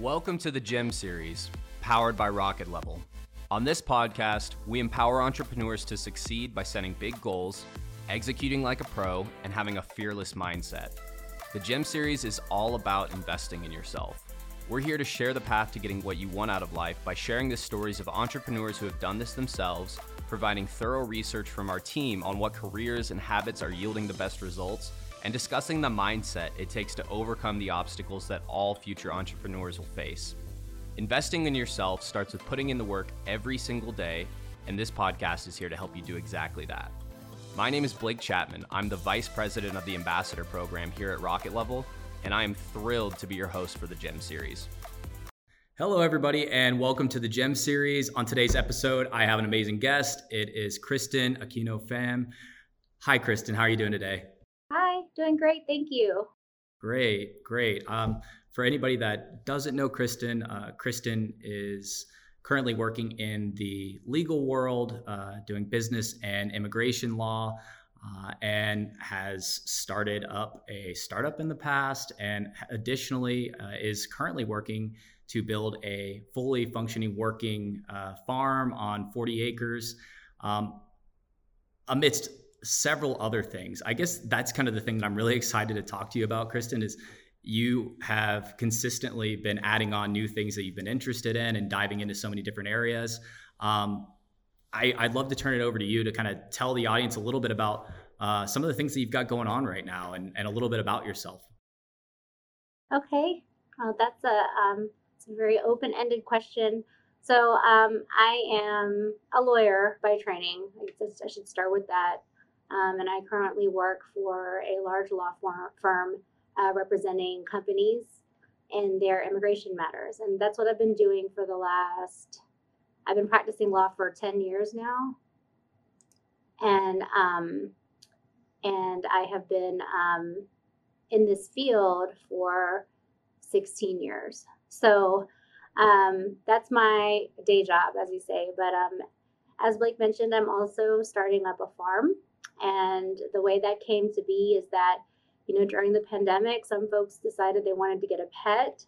Welcome to the GEM series, powered by Rocket Level. On this podcast, we empower entrepreneurs to succeed by setting big goals, executing like a pro, and having a fearless mindset. The GEM series is all about investing in yourself. We're here to share the path to getting what you want out of life by sharing the stories of entrepreneurs who have done this themselves, providing thorough research from our team on what careers and habits are yielding the best results, and discussing the mindset it takes to overcome the obstacles that all future entrepreneurs will face. Investing in yourself starts with putting in the work every single day, and this podcast is here to help you do exactly that. My name is Blake Chapman. I'm the Vice President of the Ambassador Program here at Rocket Level, and I am thrilled to be your host for the GEM series. Hello, everybody, and welcome to the GEM series. On today's episode, I have an amazing guest. It is Kristin Aquino Pham. Hi, Kristin. How are you doing today? Hi, doing great. Thank you. Great, great. Um, for anybody that doesn't know Kristin, uh, Kristin is currently working in the legal world, uh, doing business and immigration law, uh, and has started up a startup in the past, and additionally uh, is currently working to build a fully functioning working uh, farm on 40 acres. Um, amidst several other things. I guess that's kind of the thing that I'm really excited to talk to you about, Kristin, is you have consistently been adding on new things that you've been interested in and diving into so many different areas. Um, I, would love to turn it over to you to kind of tell the audience a little bit about uh, some of the things that you've got going on right now and, and a little bit about yourself. Okay, well, that's a, um, a very open ended question. So um, I am a lawyer by training. I, I should start with that. Um, and I currently work for a large law firm uh, representing companies in their immigration matters. And that's what I've been doing for the last, I've been practicing law for 10 years now. And, um, and I have been um, in this field for 16 years. So um, that's my day job, as you say. But um, as Blake mentioned, I'm also starting up a farm. And the way that came to be is that you know, during the pandemic, some folks decided they wanted to get a pet,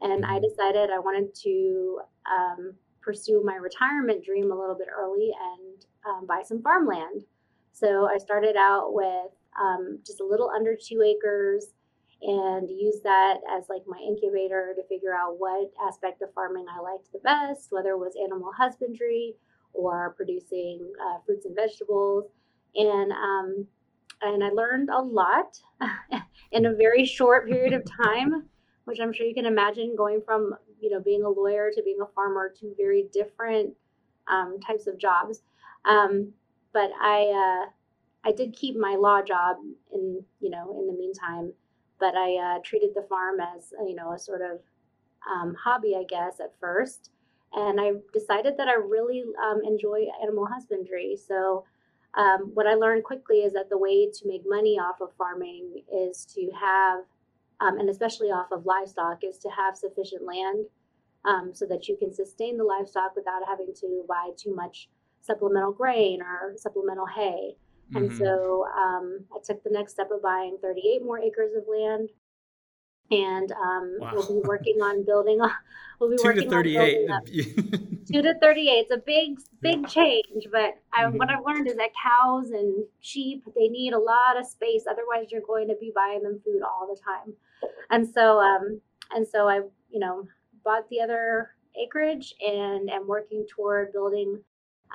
and I mm-hmm. decided I wanted to um, pursue my retirement dream a little bit early and um, buy some farmland. So I started out with um, just a little under two acres and use that as like my incubator to figure out what aspect of farming I liked the best, whether it was animal husbandry or producing uh, fruits and vegetables. And um, and I learned a lot in a very short period of time, which I'm sure you can imagine going from you know being a lawyer to being a farmer to very different um, types of jobs. Um, but I uh, I did keep my law job in you know in the meantime, but I uh, treated the farm as you know a sort of um, hobby, I guess, at first. And I decided that I really um, enjoy animal husbandry. So um, what I learned quickly is that the way to make money off of farming is to have, um, and especially off of livestock, is to have sufficient land um, so that you can sustain the livestock without having to buy too much supplemental grain or supplemental hay. Mm-hmm. And so um, I took the next step of buying 38 more acres of land and um, wow. we'll be working on building. We'll be two working to thirty-eight. two to thirty-eight. It's a big, big change. But I, mm-hmm. what I've learned is that cows and sheep they need a lot of space. Otherwise, you're going to be buying them food all the time. And so, um, and so I, you know, bought the other acreage and am working toward building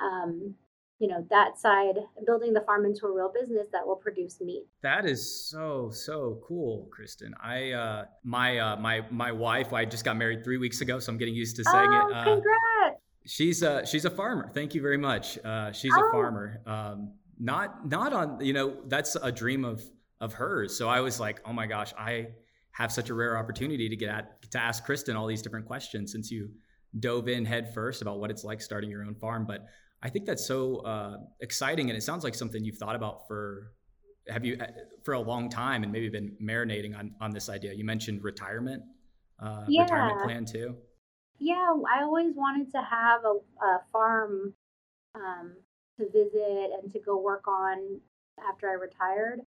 um, you know that side building the farm into a real business that will produce meat. That is so so cool kristin. I uh my uh my my wife i just got married three weeks ago so i'm getting used to saying oh, it uh, congrats. she's uh she's a farmer. Thank you very much. Uh she's oh. a farmer. Um not not on you know that's a dream of of hers. So i was like oh my gosh i have such a rare opportunity to get at to ask kristin all these different questions since you dove in head first about what it's like starting your own farm. But I think that's so uh, exciting, and it sounds like something you've thought about for have you uh, for a long time, and maybe been marinating on on this idea. You mentioned retirement, uh, yeah. retirement plan too. Yeah, I always wanted to have a, a farm um, to visit and to go work on after I retired.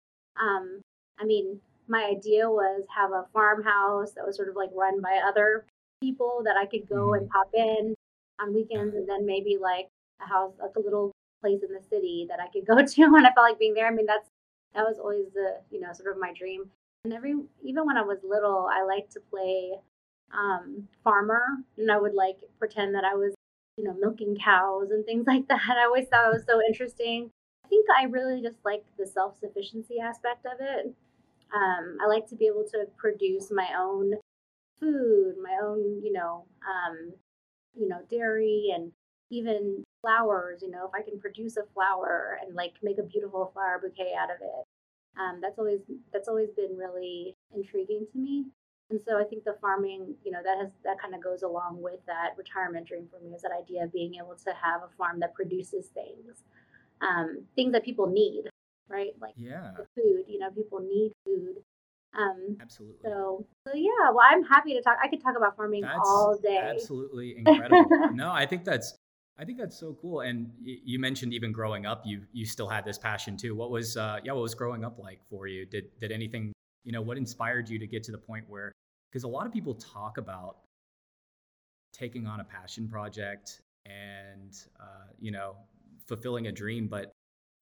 Um, I mean, my idea was have a farmhouse that was sort of like run by other people that I could go Mhm. and pop in on weekends, and then maybe like a house, like a little place in the city that I could go to when I felt like being there. I mean, that's that was always the you know sort of my dream. And every even when I was little, I liked to play um, farmer, and I would like pretend that I was you know milking cows and things like that. I always thought it was so interesting. I think I really just like the self sufficiency aspect of it. Um, I like to be able to produce my own food, my own, you know, um, you know, dairy and even flowers. You know, if I can produce a flower and like make a beautiful flower bouquet out of it, um, that's always that's always been really intriguing to me. And so I think the farming, you know, that has that kind of goes along with that retirement dream for me is that idea of being able to have a farm that produces things, um, things that people need, right? Like Yeah, food, you know, people need food. Um, absolutely. so, so yeah, well, I'm happy to talk. I could talk about farming That's all day. absolutely incredible. no, I think that's I think that's so cool. And you mentioned even growing up, you you still had this passion too. What was uh, yeah, what was growing up like for you? Did did anything you know what inspired you to get to the point where because a lot of people talk about taking on a passion project and uh, you know fulfilling a dream, but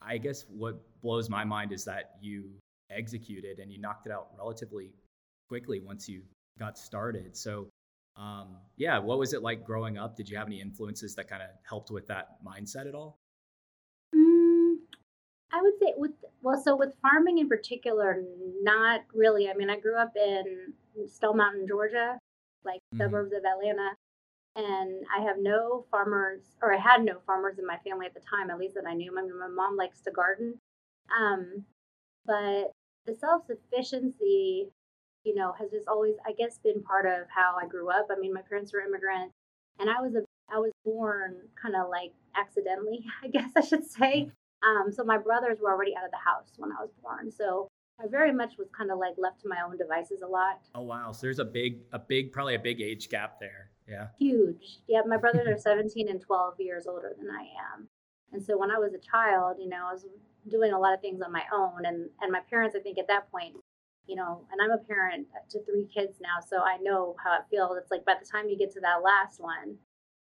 I guess what blows my mind is that you executed and you knocked it out relatively quickly once you got started. So um, yeah, what was it like growing up? Did you have any influences that kind of helped with that mindset at all? Mm, I would say with well, so with farming in particular, not really. I mean, I grew up in Stone Mountain, Georgia, like Mhm. suburbs of Atlanta, and I have no farmers, or I had no farmers in my family at the time, at least that I knew. I mean, my mom likes to garden, um, but the self sufficiency, you know, has just always, I guess, been part of how I grew up. I mean, my parents were immigrants, and I was a I was born kind of like accidentally, I guess I should say. Um, so my brothers were already out of the house when I was born. So I very much was kind of like left to my own devices a lot. Oh wow, so there's a big, a big, probably a big age gap there. Yeah. Huge. Yeah, my brothers are 17 and 12 years older than I am. And so when I was a child, you know, I was doing a lot of things on my own. And, and my parents, I think at that point, you know, and I'm a parent to three kids now, so I know how it feels. It's like by the time you get to that last one,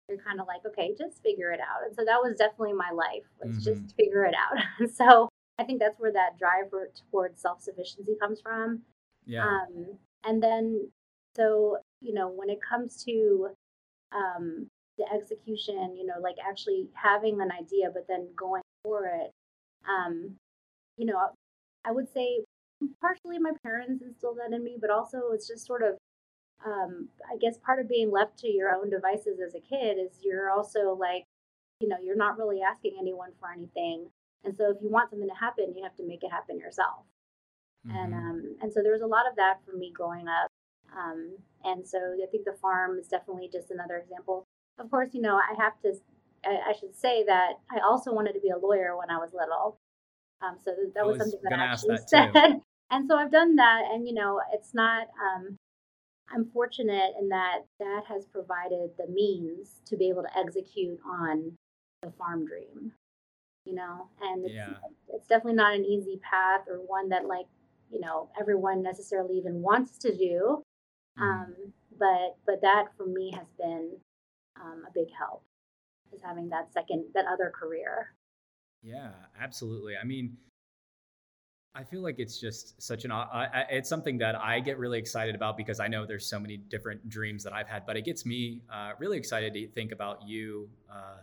you're kind of like, okay, just figure it out. And so that was definitely my life, was Mhm. just figure it out. So I think that's where that drive towards self sufficiency comes from. Yeah. Um, and then, so, you know, when it comes to um, the execution, you know, like actually having an idea, but then going for it, um, you know, I would say partially my parents instilled that in me, but also it's just sort of, um, I guess part of being left to your own devices as a kid is you're also like, you know, you're not really asking anyone for anything. And so if you want something to happen, you have to make it happen yourself and Mhm. um, and so there was a lot of that for me growing up. Um, and so I think the farm is definitely just another example. Of course, you know I have to. I, I should say that I also wanted to be a lawyer when I was little. Um, so that was, was something that I actually that said. And so I've done that, and you know it's not. Um, I'm fortunate in that that has provided the means to be able to execute on the farm dream. You know, and it's, Yeah. it's definitely not an easy path or one that like you know everyone necessarily even wants to do Mhm. um, but but that for me has been um, a big help is having that second that other career Yeah, absolutely. I mean, I feel like it's just such an. It's something that I get really excited about because I know there's so many different dreams that I've had, but it gets me uh, really excited to think about you uh,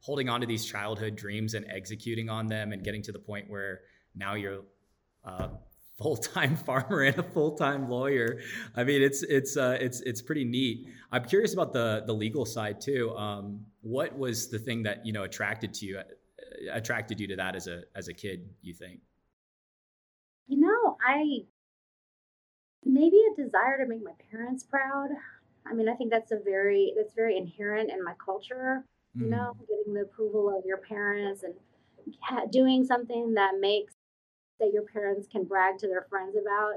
holding on to these childhood dreams and executing on them and getting to the point where now you're a full-time farmer and a full-time lawyer. I mean, it's it's uh, it's it's pretty neat. I'm curious about the the legal side too. Um, what was the thing that you know attracted to you? attracted you to that as a as a kid you think you know i maybe a desire to make my parents proud i mean i think that's a very that's very inherent in my culture you Mhm. know getting the approval of your parents and doing something that makes that your parents can brag to their friends about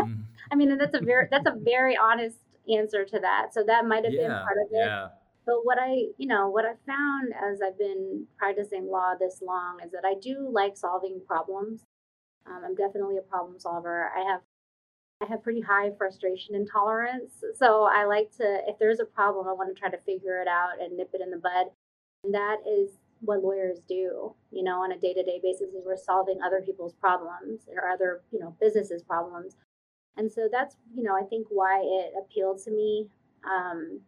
Mhm. i mean and that's a very that's a very honest answer to that so that might have been part of it yeah But what I, you know, what I found as I've been practicing law this long is that I do like solving problems. Um, I'm definitely a problem solver. I have I have pretty high frustration intolerance. So I like to, if there's a problem, I want to try to figure it out and nip it in the bud. And that is what lawyers do, you know, on a day to day basis is we're solving other people's problems or other, you know, businesses' problems. And so that's, you know, I think why it appealed to me um,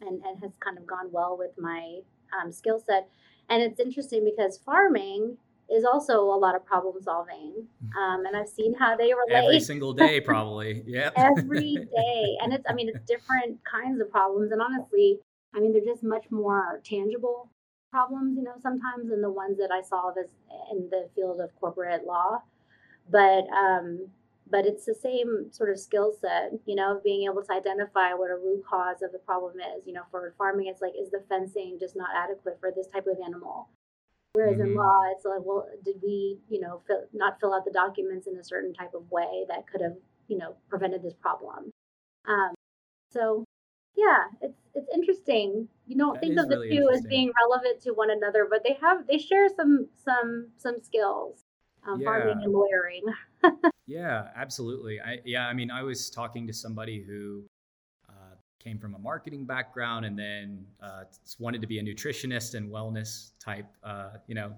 and, and has kind of gone well with my um, skill set. And it's interesting because farming is also a lot of problem solving. Mm. Um, and I've seen how they relate every single day, probably. Yeah. every day. And it's, I mean, it's different kinds of problems. And honestly, I mean, they're just much more tangible problems, you know, sometimes than the ones that I solve as in the field of corporate law. But, um, but it's the same sort of skill set, you know, of being able to identify what a root cause of the problem is. You know, for farming, it's like, is the fencing just not adequate for this type of animal? Whereas mm-hmm. in law, it's like, well, did we, you know, fill, not fill out the documents in a certain type of way that could have, you know, prevented this problem? Um, so, yeah, it's it's interesting. You don't that think of the really two as being relevant to one another, but they have they share some some some skills, um, yeah. farming and lawyering. yeah, absolutely. I yeah, I mean, I was talking to somebody who came from a marketing background and then uh, wanted to be a nutritionist and wellness type, uh, you know.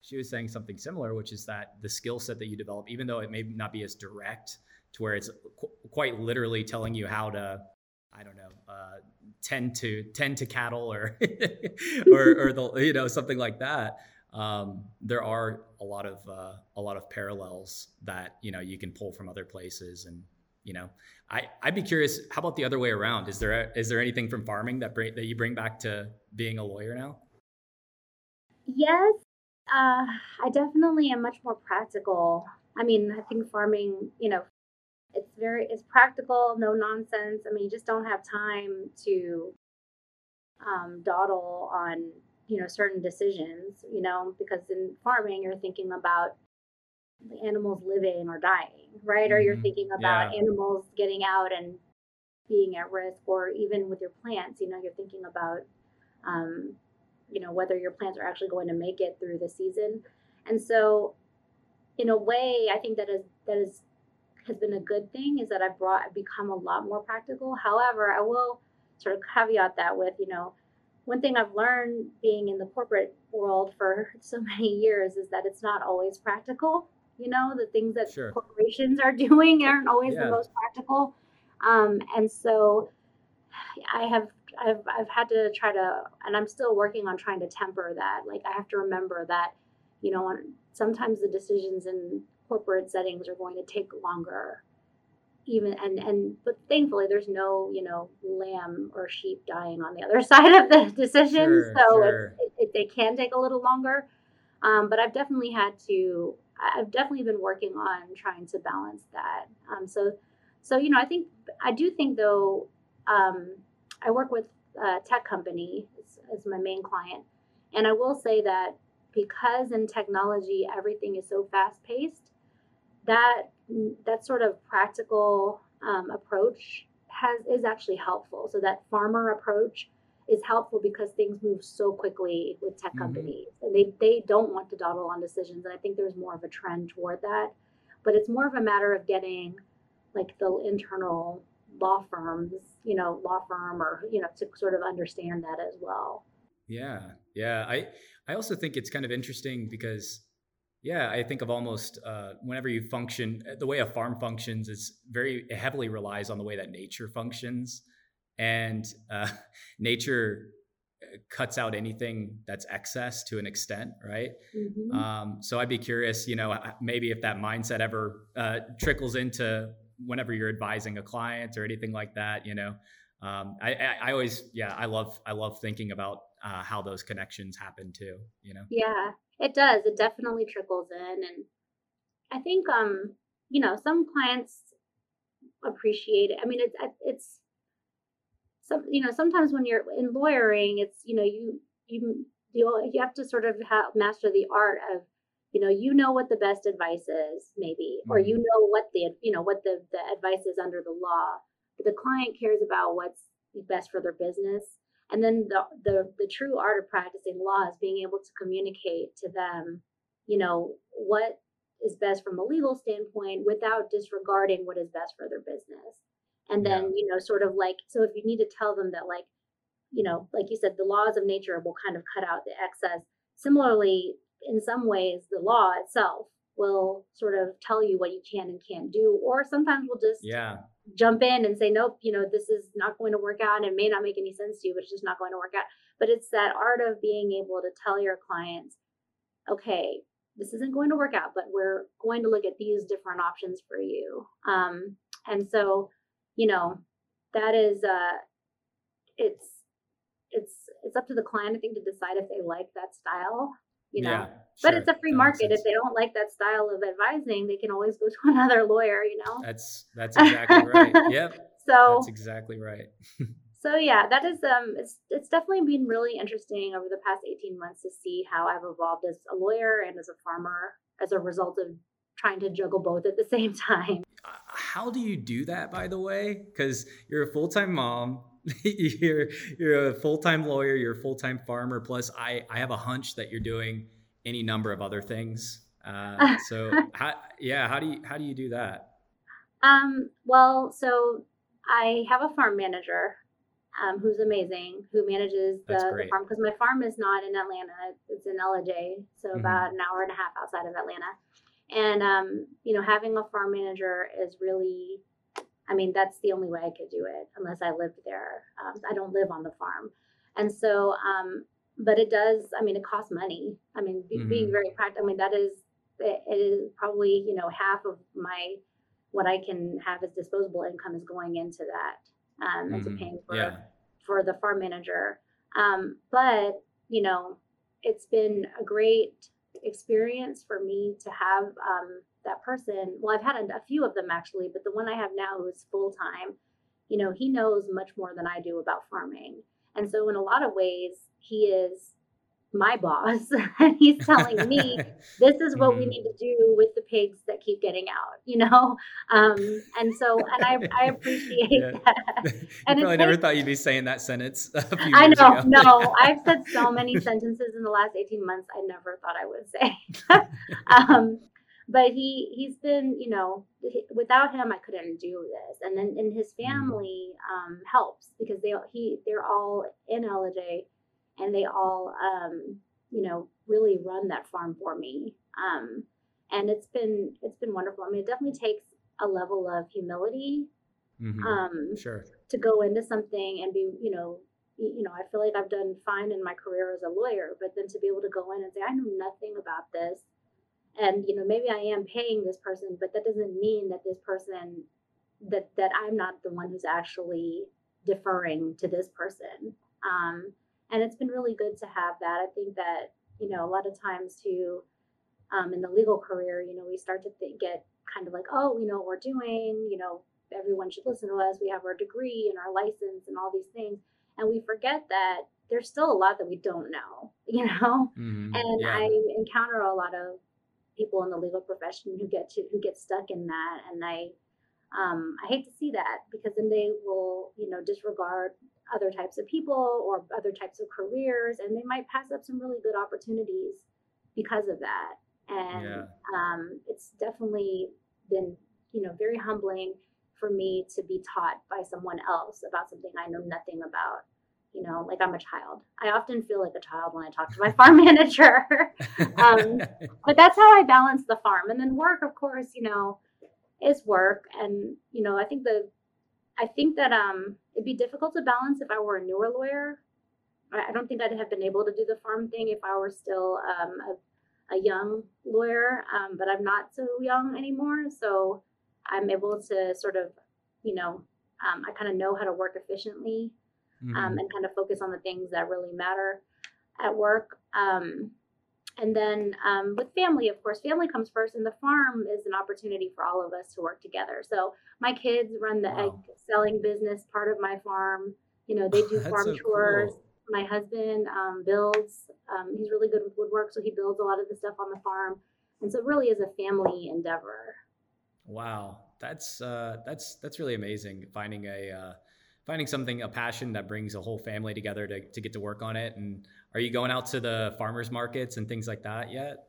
She was saying something similar, which is that the skill set that you develop, even though it may not be as direct to where it's qu- quite literally telling you how to, I don't know, uh, tend to tend to cattle or or, or the you know something like that. Um, there are a lot of uh, a lot of parallels that you know you can pull from other places and you know? I i'd be curious how about the other way around? Is there a, is there anything from farming that bring, that you bring back to being a lawyer now? Yes uh, i definitely am much more practical. I mean i think farming you know it's very it's practical no nonsense. I mean you just don't have time to um, dawdle on you know certain decisions you know because in farming you're thinking about the animals living or dying, right? Mm-hmm. Or you're mm-hmm. thinking about yeah. animals getting out and being at risk, or even with your plants, you know, you're thinking about, um, you know, whether your plants are actually going to make it through the season. And so, in a way, I think that is that is has been a good thing is that I've brought I've become a lot more practical. However, I will sort of caveat that with, you know, one thing I've learned being in the corporate world for so many years is that it's not always practical. You know, the things that sure. corporations are doing aren't always yeah. the most practical. Um, and so I have I've I've had to try to and I'm still working on trying to temper that. Like I have to remember that, you know, sometimes the decisions in corporate settings are going to take longer even and and but thankfully there's no you know lamb or sheep dying on the other side of the decision sure, so sure. It, it, they can take a little longer um, but i've definitely had to I've definitely been working on trying to balance that. Um, so, so you know, I think I do think though. Um, I work with a tech company as, my main client, and I will say that because in technology everything is so fast paced, that that sort of practical um, approach has is actually helpful. So that farmer approach is helpful because things move so quickly with tech mm-hmm. companies and they, they don't want to dawdle on decisions and i think there's more of a trend toward that. But it's more of a matter of getting like the internal law firms you know law firm or you know to sort of understand that as well. Yeah yeah i i also think it's kind of interesting because yeah i think of almost uh, whenever you function the way a farm functions is very it heavily relies on the way that nature functions and uh, nature uh, cuts out anything that's excess to an extent, right? Mm-hmm. Um, so I'd be curious, you know, maybe if that mindset ever uh, trickles into whenever you're advising a client or anything like that, you know. Um, I, I, I, always, yeah, I love, I love thinking about uh, how those connections happen too. You know. Yeah, it does. It definitely trickles in, and I think, um, you know, some clients appreciate it. I mean, it's it's some you know sometimes when you're in lawyering it's you know you you you you have to sort of have, master the art of you know you know what the best advice is maybe mm-hmm. or you mm-hmm. know what the you know what the the advice is under the law but the client cares about what's best for their business and then the the the true art of practicing law is being able to communicate to them you know what is best from a legal standpoint without disregarding what is best for their business. And then, yeah. you know, sort of like, so if you need to tell them that, like, you know, like you said, the laws of nature will kind of cut out the excess. Similarly, in some ways, the law itself will sort of tell you what you can and can't do, or sometimes we'll just yeah jump in and say, nope, you know, this is not going to work out and it may not make any sense to you, but it's just not going to work out. But it's that art of being able to tell your clients, okay, this isn't going to work out, but we're going to look at these different options for you. Um, and so, you know, that is uh it's it's it's up to the client, I think, to decide if they like that style. You know, yeah, sure. but it's a free market. If they don't like that style of advising, they can always go to another lawyer. You know, that's that's exactly right. Yep. So that's exactly right. so yeah, that is um, it's it's definitely been really interesting over the past eighteen months to see how I've evolved as a lawyer and as a farmer as a result of trying to juggle both at the same time. How do you do that, by the way? Because you're a full time mom, you're you're a full time lawyer, you're a full time farmer. Plus, I I have a hunch that you're doing any number of other things. Uh, so, how, yeah, how do you how do you do that? Um, well, so I have a farm manager um, who's amazing, who manages the, the farm because my farm is not in Atlanta; it's in Ellijay, so mm-hmm. about an hour and a half outside of Atlanta. And um, you know, having a farm manager is really, I mean, that's the only way I could do it unless I lived there. Um, I don't live on the farm, and so, um, but it does. I mean, it costs money. I mean, be, mm-hmm. being very practical. I mean, that is it, it is probably you know half of my what I can have as disposable income is going into that um, mm-hmm. into paying for yeah. for the farm manager. Um, but you know, it's been a great experience for me to have um, that person. Well, I've had a, a, few of them actually, but the one I have now is full time, you know, he knows much more than I do about farming. And so, in a lot of ways, he is my boss and he's telling me this is what mm-hmm. we need to do with the pigs that keep getting out you know um, and so and i, I appreciate yeah. that and you probably never thought you'd be saying that sentence i know ago. no i've said so many sentences in the last 18 months i never thought i would say um, but he he's been you know without him i couldn't do this and then and his mm-hmm. family um, helps because they he they're all in Ellijay and they all um, you know really run that farm for me. Um, and it's been it's been wonderful. I mean it definitely takes a level of humility mm-hmm. um, sure. to go into something and be you know you know i feel like i've done fine in my career as a lawyer but then to be able to go in and say i know nothing about this and you know maybe i am paying this person but that doesn't mean that this person that that i'm not the one who's actually deferring to this person. Um, and it's been really good to have that. I think that you know a lot of times too um, in the legal career, you know, we start to think, get kind of like, oh, we know what we're doing. You know, everyone should listen to us. We have our degree and our license and all these things, and we forget that there's still a lot that we don't know. You know, mm-hmm. and yeah. I encounter a lot of people in the legal profession who get to who get stuck in that, and I um, I hate to see that because then they will, you know, disregard other types of people or other types of careers, and they might pass up some really good opportunities because of that. And yeah. um, it's definitely been, you know, very humbling for me to be taught by someone else about something I know nothing about. You know, like I'm a child. I often feel like a child when I talk to my farm manager. um, but that's how I balance the farm. And then work, of course, you know, is work. And, you know, I think the I think that um, it'd be difficult to balance if I were a newer lawyer. I, I don't think I'd have been able to do the farm thing if I were still um, a, a, young lawyer, um, but I'm not so young anymore. So I'm able to sort of, you know, um, I kind of know how to work efficiently um, mm-hmm. and kind of focus on the things that really matter at work. Um, and then um, with family, of course, family comes first, and the farm is an opportunity for all of us to work together. So my kids run the wow. egg selling business part of my farm. You know, they do farm so tours. Cool. My husband um, builds. Um, he's really good with woodwork, so he builds a lot of the stuff on the farm. And so, it really is a family endeavor. Wow, that's uh, that's that's really amazing. Finding a uh, finding something a passion that brings a whole family together to to get to work on it and are you going out to the farmers markets and things like that yet?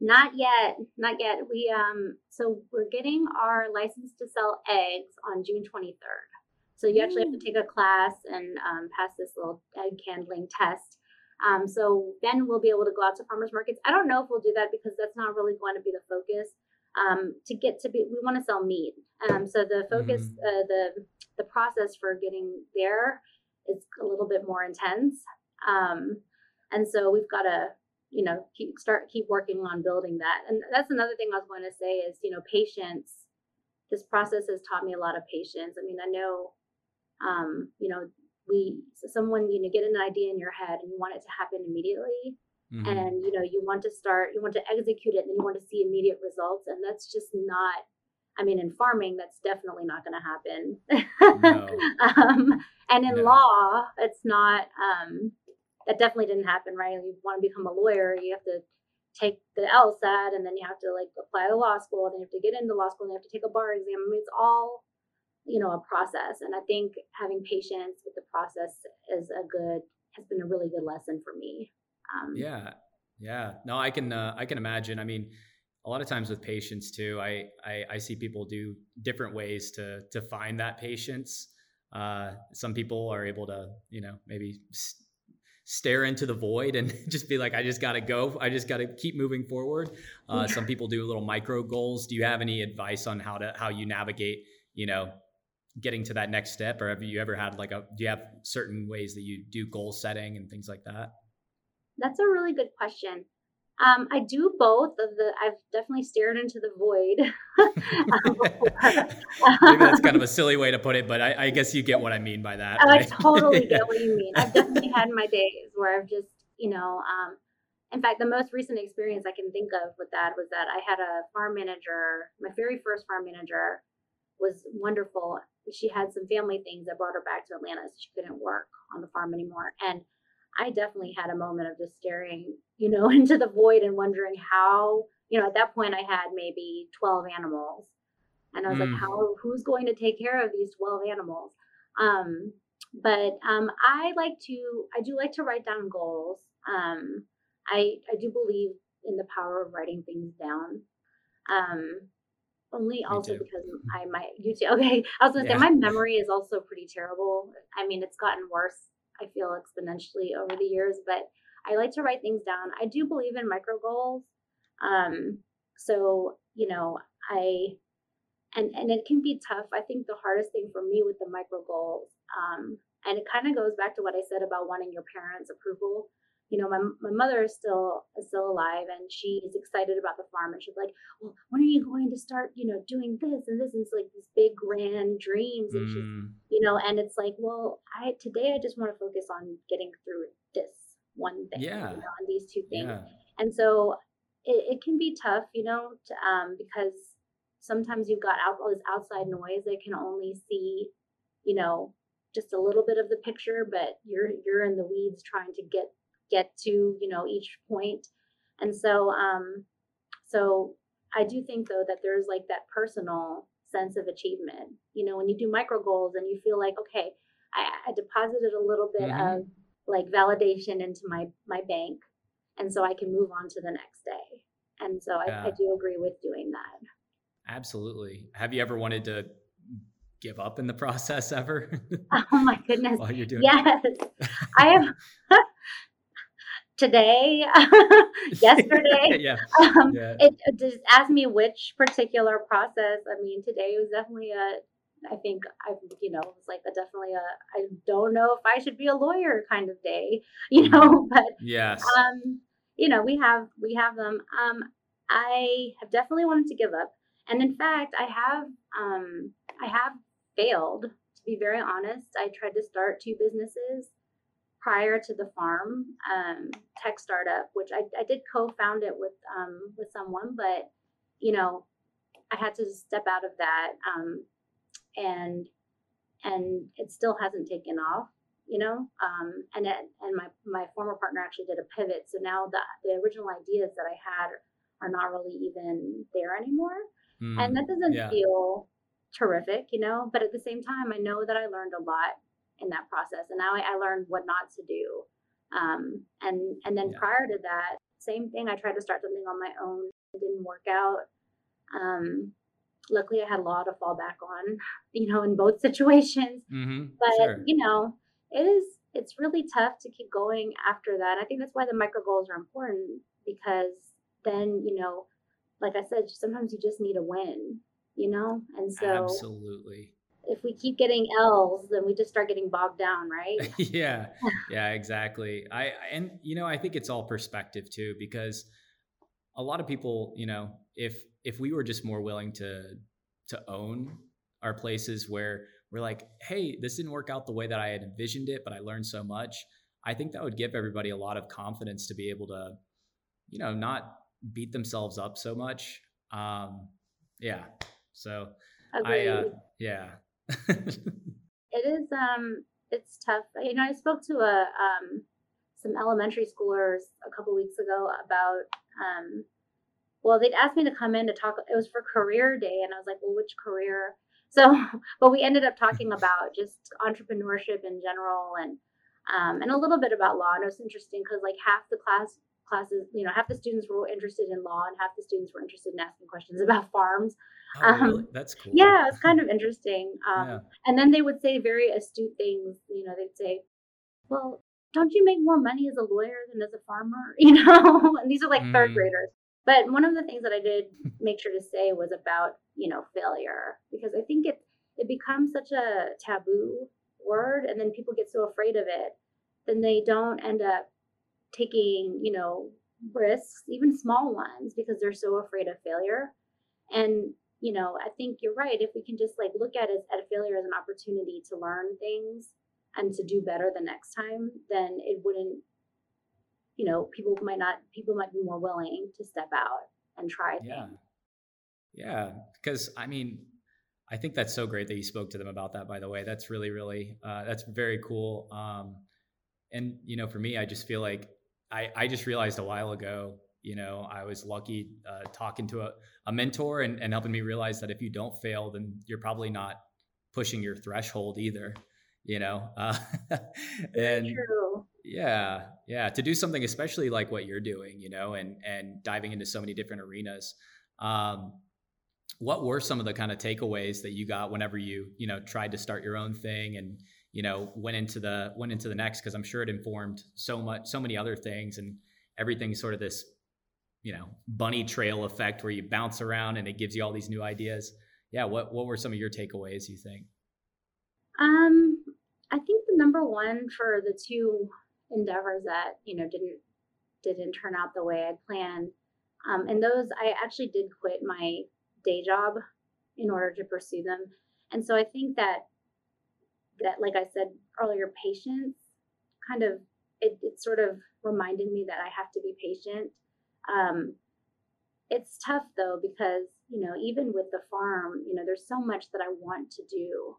Not yet, not yet. We um so we're getting our license to sell eggs on June 23rd. So you actually have to take a class and um, pass this little egg handling test. Um, so then we'll be able to go out to farmers markets. I don't know if we'll do that because that's not really going to be the focus. Um, to get to be, we want to sell meat. Um, so the focus, mm. uh, the the process for getting there is a little bit more intense. Um, and so we've got to you know keep start keep working on building that and that's another thing i was going to say is you know patience this process has taught me a lot of patience i mean i know um, you know we so someone you know get an idea in your head and you want it to happen immediately mm-hmm. and you know you want to start you want to execute it and you want to see immediate results and that's just not i mean in farming that's definitely not going to happen no. um, and in no. law it's not um, that definitely didn't happen, right? You want to become a lawyer, you have to take the LSAT and then you have to like apply to law school, and then you have to get into law school, and you have to take a bar exam. I mean, it's all, you know, a process. And I think having patience with the process is a good, has been a really good lesson for me. Um, yeah. Yeah. No, I can, uh, I can imagine. I mean, a lot of times with patience too, I, I, I see people do different ways to, to find that patience. Uh, some people are able to, you know, maybe stare into the void and just be like, I just got to go. I just got to keep moving forward. Uh, some people do little micro goals. Do you have any advice on how to how you navigate, you know, getting to that next step, or have you ever had like a? Do you have certain ways that you do goal setting and things like that? That's a really good question. Um, I do both of the. I've definitely stared into the void. Maybe that's kind of a silly way to put it, but I, I guess you get what I mean by that. Right? I totally yeah. get what you mean. I've definitely had my days where I've just, you know, um, in fact, the most recent experience I can think of with that was that I had a farm manager. My very first farm manager was wonderful. She had some family things that brought her back to Atlanta, so she couldn't work on the farm anymore, and I definitely had a moment of just staring, you know, into the void and wondering how, you know, at that point I had maybe 12 animals. And I was mm. like, how, who's going to take care of these 12 animals? Um, but um, I like to, I do like to write down goals. Um, I, I do believe in the power of writing things down. Um, only also because I might you too. Okay, I was gonna yeah. say my memory is also pretty terrible. I mean, it's gotten worse I feel exponentially over the years, but I like to write things down. I do believe in micro goals. Um, so, you know, I, and, and it can be tough. I think the hardest thing for me with the micro goals, um, and it kind of goes back to what I said about wanting your parents' approval you know, my, my mother is still is still alive and she's excited about the farm and she's like, well, when are you going to start, you know, doing this and this? And it's like these big grand dreams. And mm. she's, you know, and it's like, well, I today I just want to focus on getting through this one thing, yeah. you know, on these two things. Yeah. And so it, it can be tough, you know, to, um, because sometimes you've got out, all this outside noise that can only see, you know, just a little bit of the picture, but you're you're in the weeds trying to get get to you know each point. And so um so i do think though that there's like that personal sense of achievement. You know when you do micro goals and you feel like okay i, I deposited a little bit mm-hmm. of like validation into my my bank and so i can move on to the next day. And so I, I do agree with doing that. Absolutely. Have you ever wanted to give up in the process ever? Oh my goodness. While you're doing yes. i have today, yesterday. yeah. Um, yeah. It, it, just asked me which particular process. I mean, today was definitely a. I think I, you know, it was like a definitely a. I don't know if I should be a lawyer kind of day, you know. Mm-hmm. But yes. Um, you know, we have we have them. Um, I have definitely wanted to give up, and in fact, I have um, I have failed. To be very honest, I tried to start two businesses prior to the farm um, tech startup, which I, I did co-found it with um, with someone, but you know, I had to step out of that, um, and and it still hasn't taken off. You know, um, and it, and my my former partner actually did a pivot, so now the the original ideas that I had are not really even there anymore, mm, and that doesn't yeah. feel terrific, you know. But at the same time, I know that I learned a lot in that process and now I, I learned what not to do um, and and then yeah. prior to that same thing. I tried to start something on my own. It didn't work out. Um, luckily, I had a law to fall back on, you know, in both situations. Mm-hmm. But Sure. you know, it is it's really tough to keep going after that. I think that's why the micro goals are important because then you know, like I said, sometimes you just need a win, you know, and so Absolutely. If we keep getting L's, then we just start getting bogged down, right? yeah yeah exactly i and you know i think it's all perspective too because a lot of people you know if if we were just more willing to to own our places where we're like hey this didn't work out the way that i had envisioned it but i learned so much i think that would give everybody a lot of confidence to be able to you know not beat themselves up so much um yeah so Agreed. i uh yeah it is um it's tough. You know i spoke to a um some elementary schoolers a couple weeks ago about um well they'd asked me to come in to talk it was for career day and i was like well which career? So but we ended up talking about just entrepreneurship in general and um and a little bit about law and it was interesting because like half the class classes you know half the students were interested in law and half the students were interested in asking questions about farms oh, Um, really? that's cool yeah it's kind of interesting um yeah. and then they would say very astute things. You know, they'd say, "Well, don't you make more money as a lawyer than as a farmer?" You know, and these are like third Mm. graders. But one of the things that I did make sure to say was about you know failure because I think it it becomes such a taboo word, and then people get so afraid of it, then they don't end up taking you know risks, even small ones, because they're so afraid of failure. And you know, I think you're right. If we can just like look at it at a failure as an opportunity to learn things and to do better the next time, then it wouldn't, you know, people might not, people might be more willing to step out and try Yeah. things. Yeah. Because I mean, I think that's so great that you spoke to them about that, by the way. That's really, really, uh, that's very cool. Um, and, you know, for me, I just feel like I, I just realized a while ago, you know, I was lucky uh, talking to a, a mentor and, and helping me realize that if you don't fail, then you're probably not pushing your threshold either, you know? Uh, and, True. yeah, yeah. To do something, especially like what you're doing, you know, and and diving into so many different arenas. Um, what were some of the kind of takeaways that you got whenever you, you know, tried to start your own thing and you know went into the went into the next? Because I'm sure it informed so much, so many other things, and everything's sort of this, you know, bunny trail effect where you bounce around and it gives you all these new ideas. Yeah. What what were some of your takeaways? You think? Um, I think the number one for the two endeavors that you know didn't didn't turn out the way I planned, um, and those I actually did quit my day job in order to pursue them, and so I think that that like I said earlier, patience kind of it, it sort of reminded me that I have to be patient. Um, it's tough though because you know even with the farm, you know there's so much that I want to do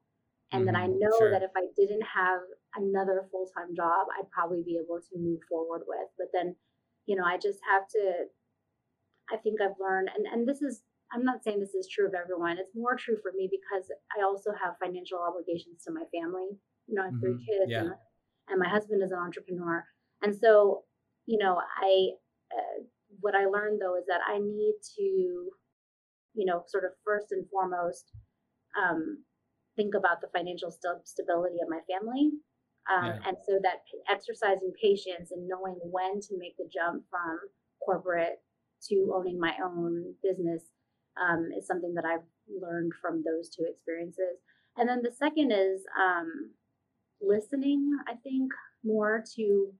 and that I Mhm, know sure. that if I didn't have another full time job, I'd probably be able to move forward with. But then, you know, I just have to. I think I've learned, and and this is. I'm not saying this is true of everyone. It's more true for me because I also have financial obligations to my family. You know, I have three Mhm, kids, yeah. and, and my husband is an entrepreneur, and so you know, I. Uh, what I learned though is that I need to, you know, sort of first and foremost, um, think about the financial st- stability of my family. Um, Yeah. And so that exercising patience and knowing when to make the jump from corporate to owning my own business um, is something that I've learned from those two experiences. And then the second is um, listening, I think, more to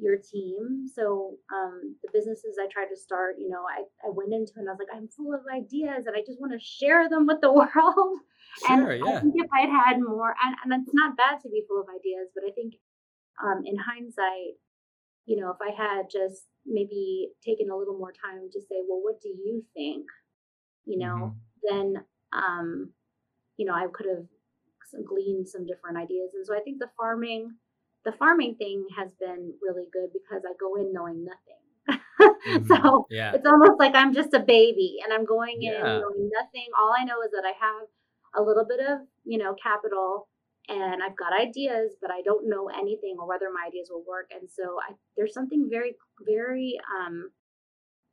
your team. So um, the businesses I tried to start, you know, I, I went into and I was like, I'm full of ideas and I just want to share them with the world. Sure, And Sure. I think if I'd had more, and, and it's not bad to be full of ideas, but I think um, in hindsight, you know, if I had just maybe taken a little more time to say, well, what do you think? You know, then, um, you know, I could have gleaned some different ideas. And so I think the farming, the farming thing has been really good because I go in knowing nothing. Mhm. So Yeah. it's almost like I'm just a baby and I'm going in Yeah. knowing nothing. All I know is that I have a little bit of, you know, capital and I've got ideas, but I don't know anything or whether my ideas will work. And so I, there's something very, very um,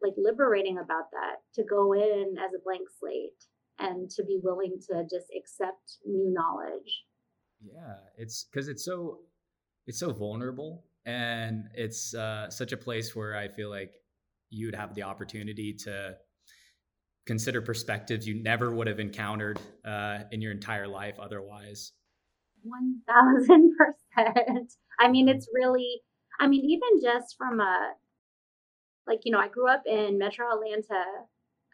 like liberating about that to go in as a blank slate and to be willing to just accept new knowledge. Yeah, it's because it's so it's so vulnerable and it's uh, such a place where I feel like you'd have the opportunity to consider perspectives you never would have encountered uh, in your entire life otherwise. One thousand percent. I mean, it's really. I mean, even just from a like you know, I grew up in Metro Atlanta.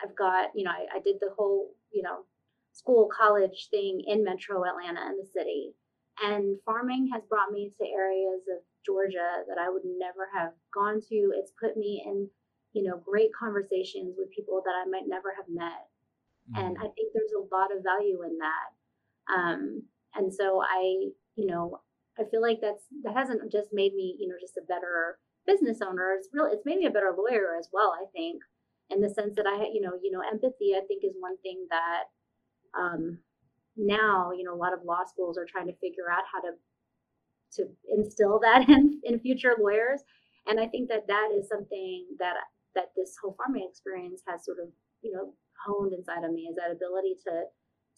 I've got you know, I, I did the whole you know school college thing in Metro Atlanta in the city, and farming has brought me to areas of Georgia that I would never have gone to. It's put me in you know great conversations with people that I might never have met, mm-hmm. and I think there's a lot of value in that. Um, and so I you know I feel like that's that hasn't just made me you know just a better business owner. It's really it's made me a better lawyer as well. I think in the sense that I you know you know empathy I think is one thing that um, now you know a lot of law schools are trying to figure out how to to instill that in, in future lawyers. And i think that that is something that that this whole farming experience has sort of you know honed inside of me is that ability to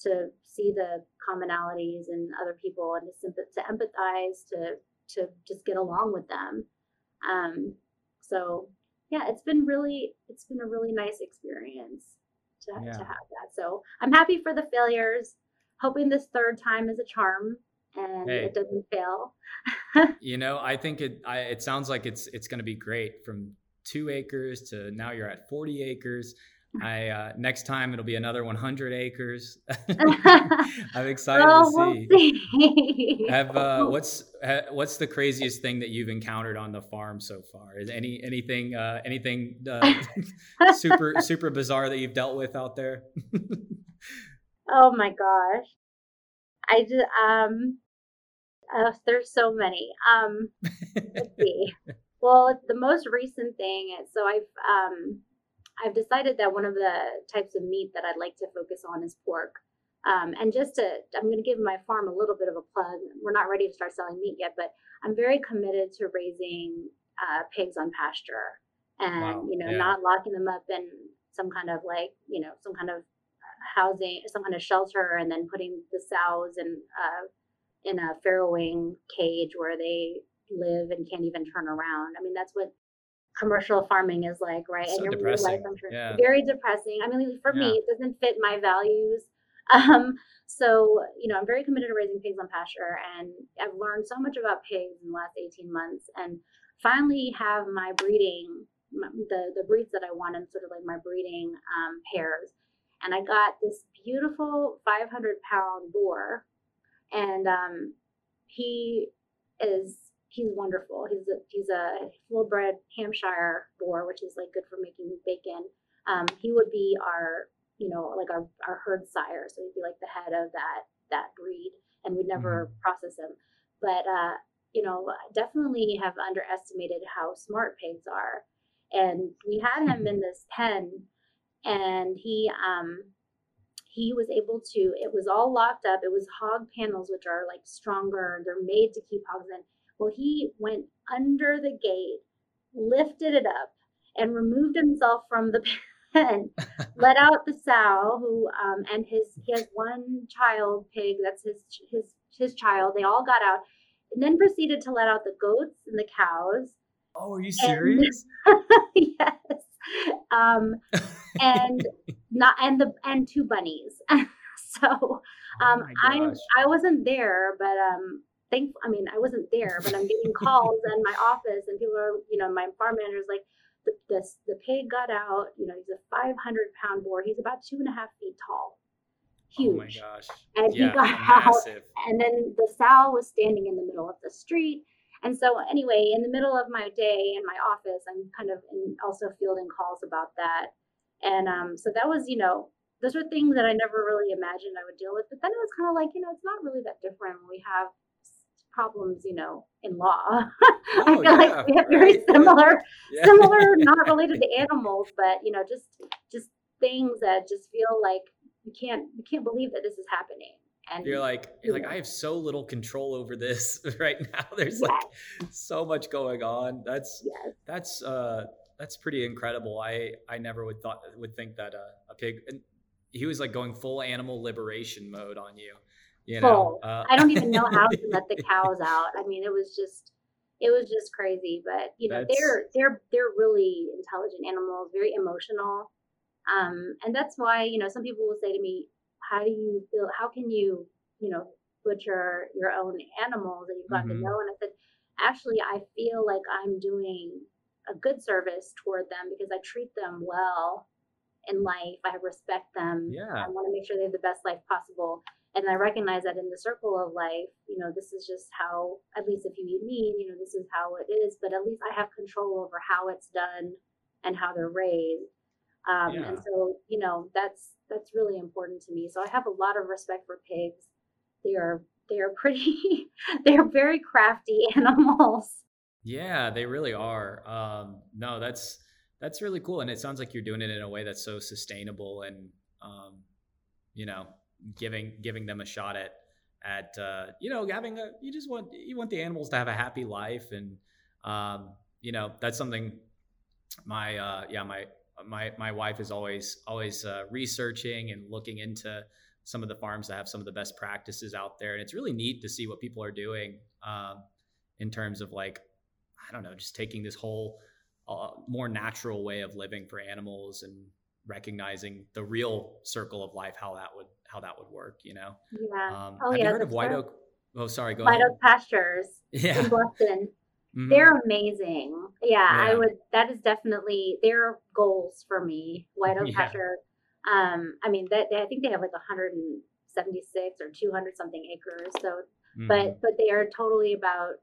to see the commonalities in other people and to, to empathize to to just get along with them. Um, so yeah it's been really it's been a really nice experience to, yeah. to have that. So i'm happy for the failures hoping this third time is a charm and hey. it doesn't fail you know i think it I, it sounds like it's it's going to be great from two acres to now you're at 40 acres. I uh, next time it'll be another 100 acres. I'm excited well, to see. We'll see. Have uh, what's what's the craziest thing that you've encountered on the farm so far? Is any anything uh, anything uh, super super bizarre that you've dealt with out there? Oh my gosh, I just um, uh, there's so many. Um, let's see. Well, the most recent thing is so I've um, I've decided that one of the types of meat that I'd like to focus on is pork. Um, and just to, I'm going to give my farm a little bit of a plug. We're not ready to start selling meat yet, but I'm very committed to raising uh, pigs on pasture and, wow. you know, yeah. not locking them up in some kind of like, you know, some kind of housing, some kind of shelter, and then putting the sows in, uh, in a farrowing cage where they live and can't even turn around. I mean, that's what commercial farming is like, right? So and your depressing. life, I'm sure, yeah. very depressing. I mean, for yeah. me, it doesn't fit my values. Um, so, you know, I'm very committed to raising pigs on pasture, and I've learned so much about pigs in the last 18 months, and finally have my breeding, the the breeds that I want, and sort of like my breeding um, pairs. And I got this beautiful 500 pound boar, and um, he is he's wonderful. He's a he's a full bred Hampshire boar, which is like good for making bacon. Um, he would be our you know like our our herd sire, so he'd be like the head of that that breed, and we'd never mm-hmm. process him. But uh, you know, definitely have underestimated how smart pigs are. And we had him in this pen, and he um he was able to it was all locked up it was hog panels which are like stronger they're made to keep hogs in well, he went under the gate, lifted it up, and removed himself from the pen, let out the sow, who um, and his he has one child pig that's his his his child. They all got out, and then proceeded to let out the goats and the cows. Oh, are you serious? And, yes. Um, and not and the and two bunnies. so oh um, oh I I wasn't there, but um, thankful. I mean, I wasn't there, but I'm getting calls in my office, and people are, you know, my farm manager's like, the, the, the pig got out. You know, he's a 500 pound boar. He's about two and a half feet tall. Huge. Oh my gosh. And yeah, he got massive. out. And then the sow was standing in the middle of the street. And so, anyway, in the middle of my day in my office, I'm kind of in, also fielding calls about that. And um, so that was, you know, those were things that I never really imagined I would deal with. But then it was kind of like, you know, it's not really that different when we have problems, you know, in law. Oh, I feel yeah, like we have very right. similar, yeah. similar, not related to animals, but you know, just just things that just feel like you can't you can't believe that this is happening. And you're like you're like I have so little control over this right now. There's yes. like so much going on. That's yes. that's uh that's pretty incredible. I I never would thought would think that uh, a pig. And he was like going full animal liberation mode on you. You full. know, uh, I don't even know how to let the cows out. I mean, it was just it was just crazy. But you know, that's... they're they're they're really intelligent animals, very emotional. Um, and that's why you know some people will say to me, "How do you feel? How can you you know butcher your own animals that you've got mm-hmm. to know?" And I said, actually, I feel like I'm doing a good service toward them because I treat them well in life. I respect them. Yeah. I want to make sure they have the best life possible. And I recognize that in the circle of life, you know, this is just how, at least if you eat meat, you know, this is how it is. But at least I have control over how it's done and how they're raised. Um, yeah. And so, you know, that's that's really important to me. So I have a lot of respect for pigs. They are they are pretty. they are very crafty animals. Yeah, they really are. Um, no, that's that's really cool, and it sounds like you're doing it in a way that's so sustainable, and um, you know, giving giving them a shot at at uh, you know having a you just want you want the animals to have a happy life, and um, you know that's something my uh, yeah my my my wife is always always uh, researching and looking into some of the farms that have some of the best practices out there, and it's really neat to see what people are doing um, in terms of like I don't know, just taking this whole uh, more natural way of living for animals and recognizing the real circle of life, how that would how that would work. You know. Yeah. Um, oh, have yeah, you heard of White Oak? Oh, sorry. Go White ahead. Oak Pastures yeah. in Bluffton. Mm-hmm. They're amazing. Yeah, yeah, I would. That is definitely their goals for me. White Oak yeah. Pasture. Um, I mean, that I think they have like 176 or 200 something acres. So, mm-hmm. but but they are totally about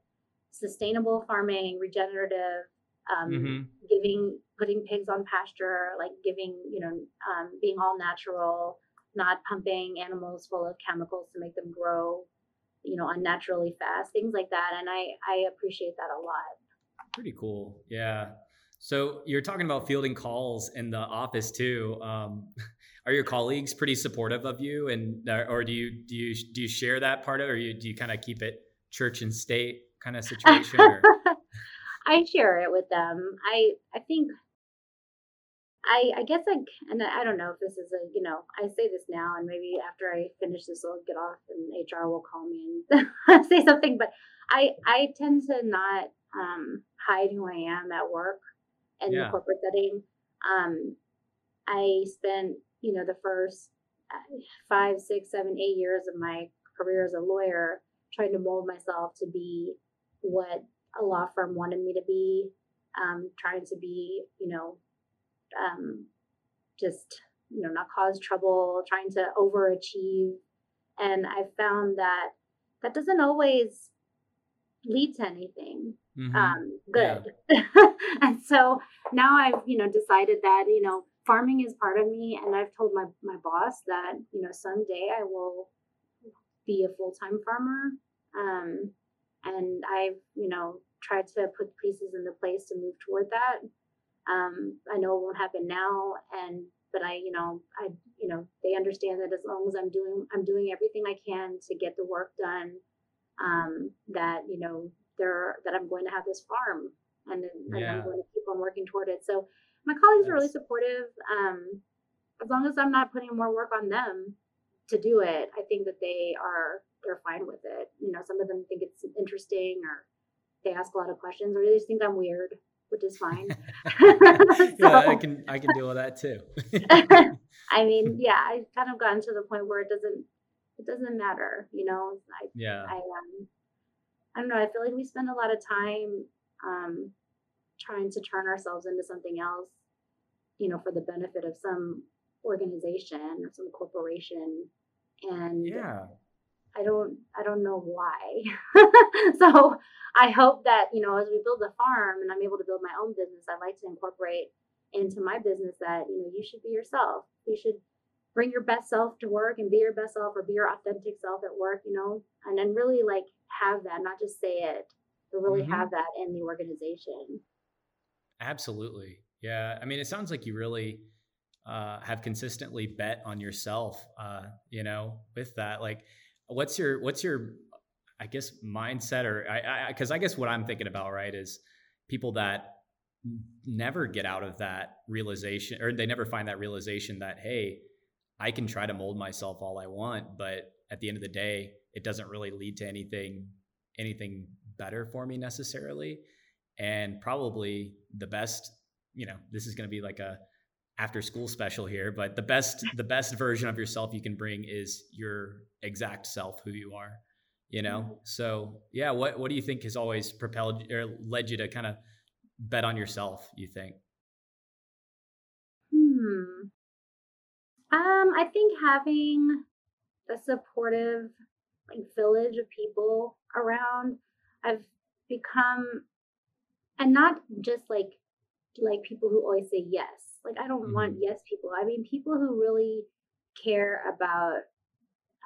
sustainable farming, regenerative, um, mm-hmm. giving, putting pigs on pasture, like giving, you know, um, being all natural, not pumping animals full of chemicals to make them grow, you know, unnaturally fast, things like that. And I, I appreciate that a lot. Pretty cool. Yeah. So you're talking about fielding calls in the office too. Um, are your colleagues pretty supportive of you, and or do you do you do you share that part of, it, or you, do you kind of keep it church and state? kind of situation? I share it with them. I I think I I guess I and I don't know if this is a you know I say this now and maybe after I finish this I'll get off and HR will call me and say something. But I I tend to not um, hide who I am at work in yeah. the corporate setting. Um, I spent you know the first uh, five, six, seven, eight years of my career as a lawyer trying to mold myself to be what a law firm wanted me to be, um, trying to be, you know, um, just, you know, not cause trouble, trying to overachieve. And I found that that doesn't always lead to anything mm-hmm. um, good. Yeah. and so now I've, you know, decided that, you know, farming is part of me. And I've told my, my boss that, you know, someday I will be a full time farmer. Um, and I've you know tried to put pieces into place to move toward that. Um, I know it won't happen now, and but I you know I you know they understand that as long as I'm doing I'm doing everything I can to get the work done, um, that you know there that I'm going to have this farm and, and yeah. I'm going to keep on working toward it. So my colleagues That's... are really supportive. Um, as long as I'm not putting more work on them to do it, I think that they are they're fine with it. You know, some of them think it's interesting or they ask a lot of questions or they just think I'm weird, which is fine. so, yeah, I can I can deal with that too. I mean, yeah, I've kind of gotten to the point where it doesn't it doesn't matter, you know. I, yeah. I um I don't know, I feel like we spend a lot of time um trying to turn ourselves into something else, you know, for the benefit of some organization or some corporation. And yeah I don't I don't know why. so I hope that, you know, as we build a farm and I'm able to build my own business, I like to incorporate into my business that, you know, you should be yourself. You should bring your best self to work and be your best self or be your authentic self at work, you know, and then really like have that, not just say it, but really mm-hmm. have that in the organization. Absolutely. Yeah. I mean, it sounds like you really uh, have consistently bet on yourself, uh, you know, with that. Like, what's your what's your I guess mindset or I I because I, I, guess what I'm thinking about right is people that never get out of that realization or they never find that realization that hey i can try to mold myself all i want but at the end of the day it doesn't really lead to anything anything better for me necessarily. And probably the best you know this is going to be like a after school special here but the best the best version of yourself you can bring is your exact self who you are you know? Mm-hmm. so yeah what what do you think has always propelled or led you to kind of bet on yourself you think? Hmm. Um i think having a supportive like village of people around i've become and not just like like people who always say yes like i don't mm-hmm. want yes people i mean people who really care about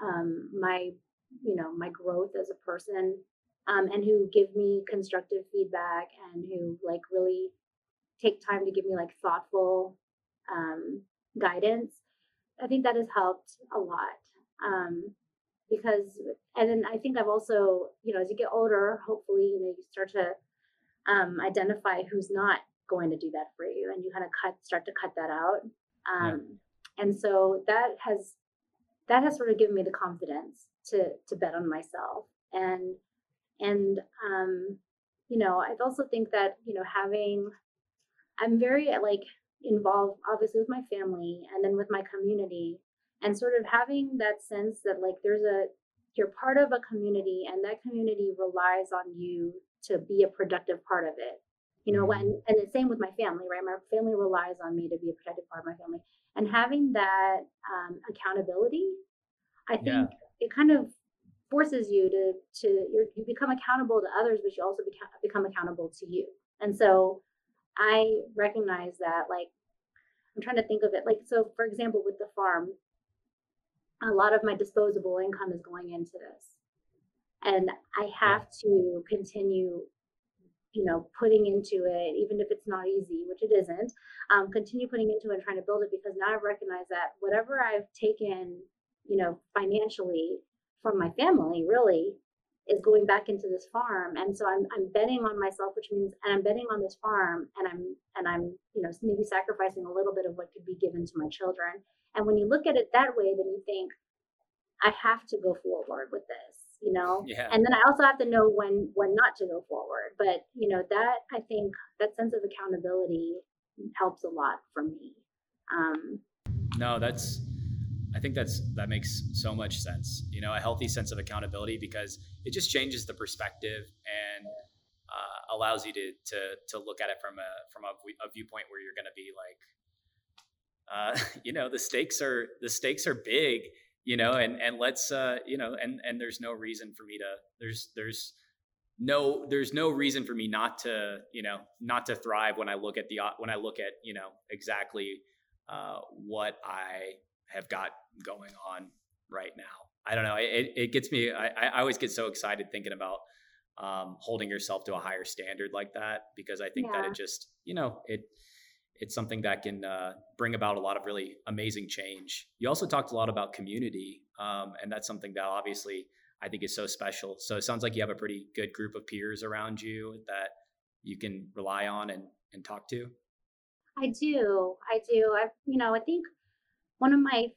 um my you know my growth as a person um, and who give me constructive feedback and who like really take time to give me like thoughtful um, guidance i think that has helped a lot um, because and then i think i've also you know as you get older hopefully you know you start to um, identify who's not going to do that for you and you kind of cut start to cut that out. Um, yeah. and so that has that has sort of given me the confidence to to bet on myself. And and um you know i also think that you know having i'm very like involved obviously with my family and then with my community and sort of having that sense that like there's a you're part of a community and that community relies on you to be a productive part of it you know when mm-hmm. and the same with my family right? My family relies on me to be a protective part of my family. And having that um, accountability i think yeah it kind of forces you to to you become accountable to others but you also become, become accountable to you. And so i recognize that like i'm trying to think of it like so for example with the farm a lot of my disposable income is going into this. And i have to continue you know putting into it even if it's not easy which it isn't um, continue putting into it and trying to build it because now i recognize that whatever i've taken you know, financially from my family really is going back into this farm. And so I'm I'm betting on myself, which means and I'm betting on this farm and I'm and I'm, you know, maybe sacrificing a little bit of what could be given to my children. And when you look at it that way, then you think, I have to go forward with this, you know? Yeah. And then I also have to know when when not to go forward. But you know, that I think that sense of accountability helps a lot for me. Um no, that's I think that's that makes so much sense. You know, a healthy sense of accountability because it just changes the perspective and uh, allows you to to to look at it from a from a, a viewpoint where you're going to be like, uh, you know, the stakes are the stakes are big. You know, and and let's uh, you know, and and there's no reason for me to there's there's no there's no reason for me not to you know not to thrive when I look at the when I look at you know exactly uh, what I have got going on right now. I don't know. It, it gets me. I, I always get so excited thinking about um, holding yourself to a higher standard like that because I think yeah. that it just you know it it's something that can uh, bring about a lot of really amazing change. You also talked a lot about community, um, and that's something that obviously I think is so special. So it sounds like you have a pretty good group of peers around you that you can rely on and, and talk to. I do. I do. I, you know, I think one of my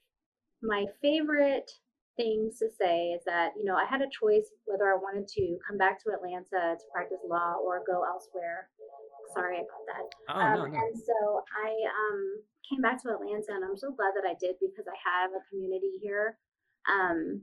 my favorite things to say is that you know I had a choice whether I wanted to come back to Atlanta to practice law or go elsewhere. Sorry about that. Oh, um, no, no. And so I um, came back to Atlanta, and I'm so glad that I did because I have a community here. Um,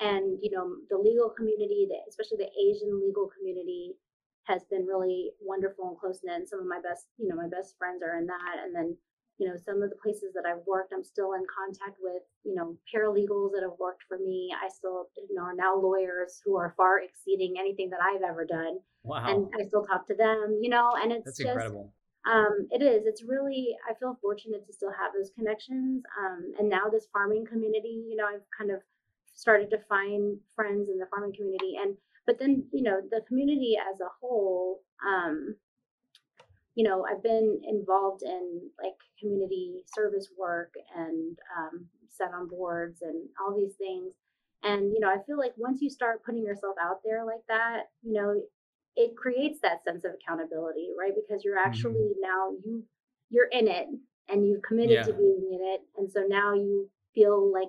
and you know the legal community, especially the Asian legal community, has been really wonderful and close knit. Some of my best, you know, my best friends are in that, and then you know, some of the places that I've worked, I'm still in contact with, you know, paralegals that have worked for me. I still, you know, are now lawyers who are far exceeding anything that I've ever done. Wow. And I still talk to them, you know, and it's That's just, incredible. Um, it is. It's really, I feel fortunate to still have those connections. Um, and now this farming community, you know, I've kind of started to find friends in the farming community. And, but then, you know, the community as a whole, um, you know, I've been involved in like community service work and um, sat on boards and all these things. And, you know, I feel like once you start putting yourself out there like that, you know, it creates that sense of accountability, right? Because you're Mm-hmm. actually now you you're in it and you've committed to being in it, and so now you feel like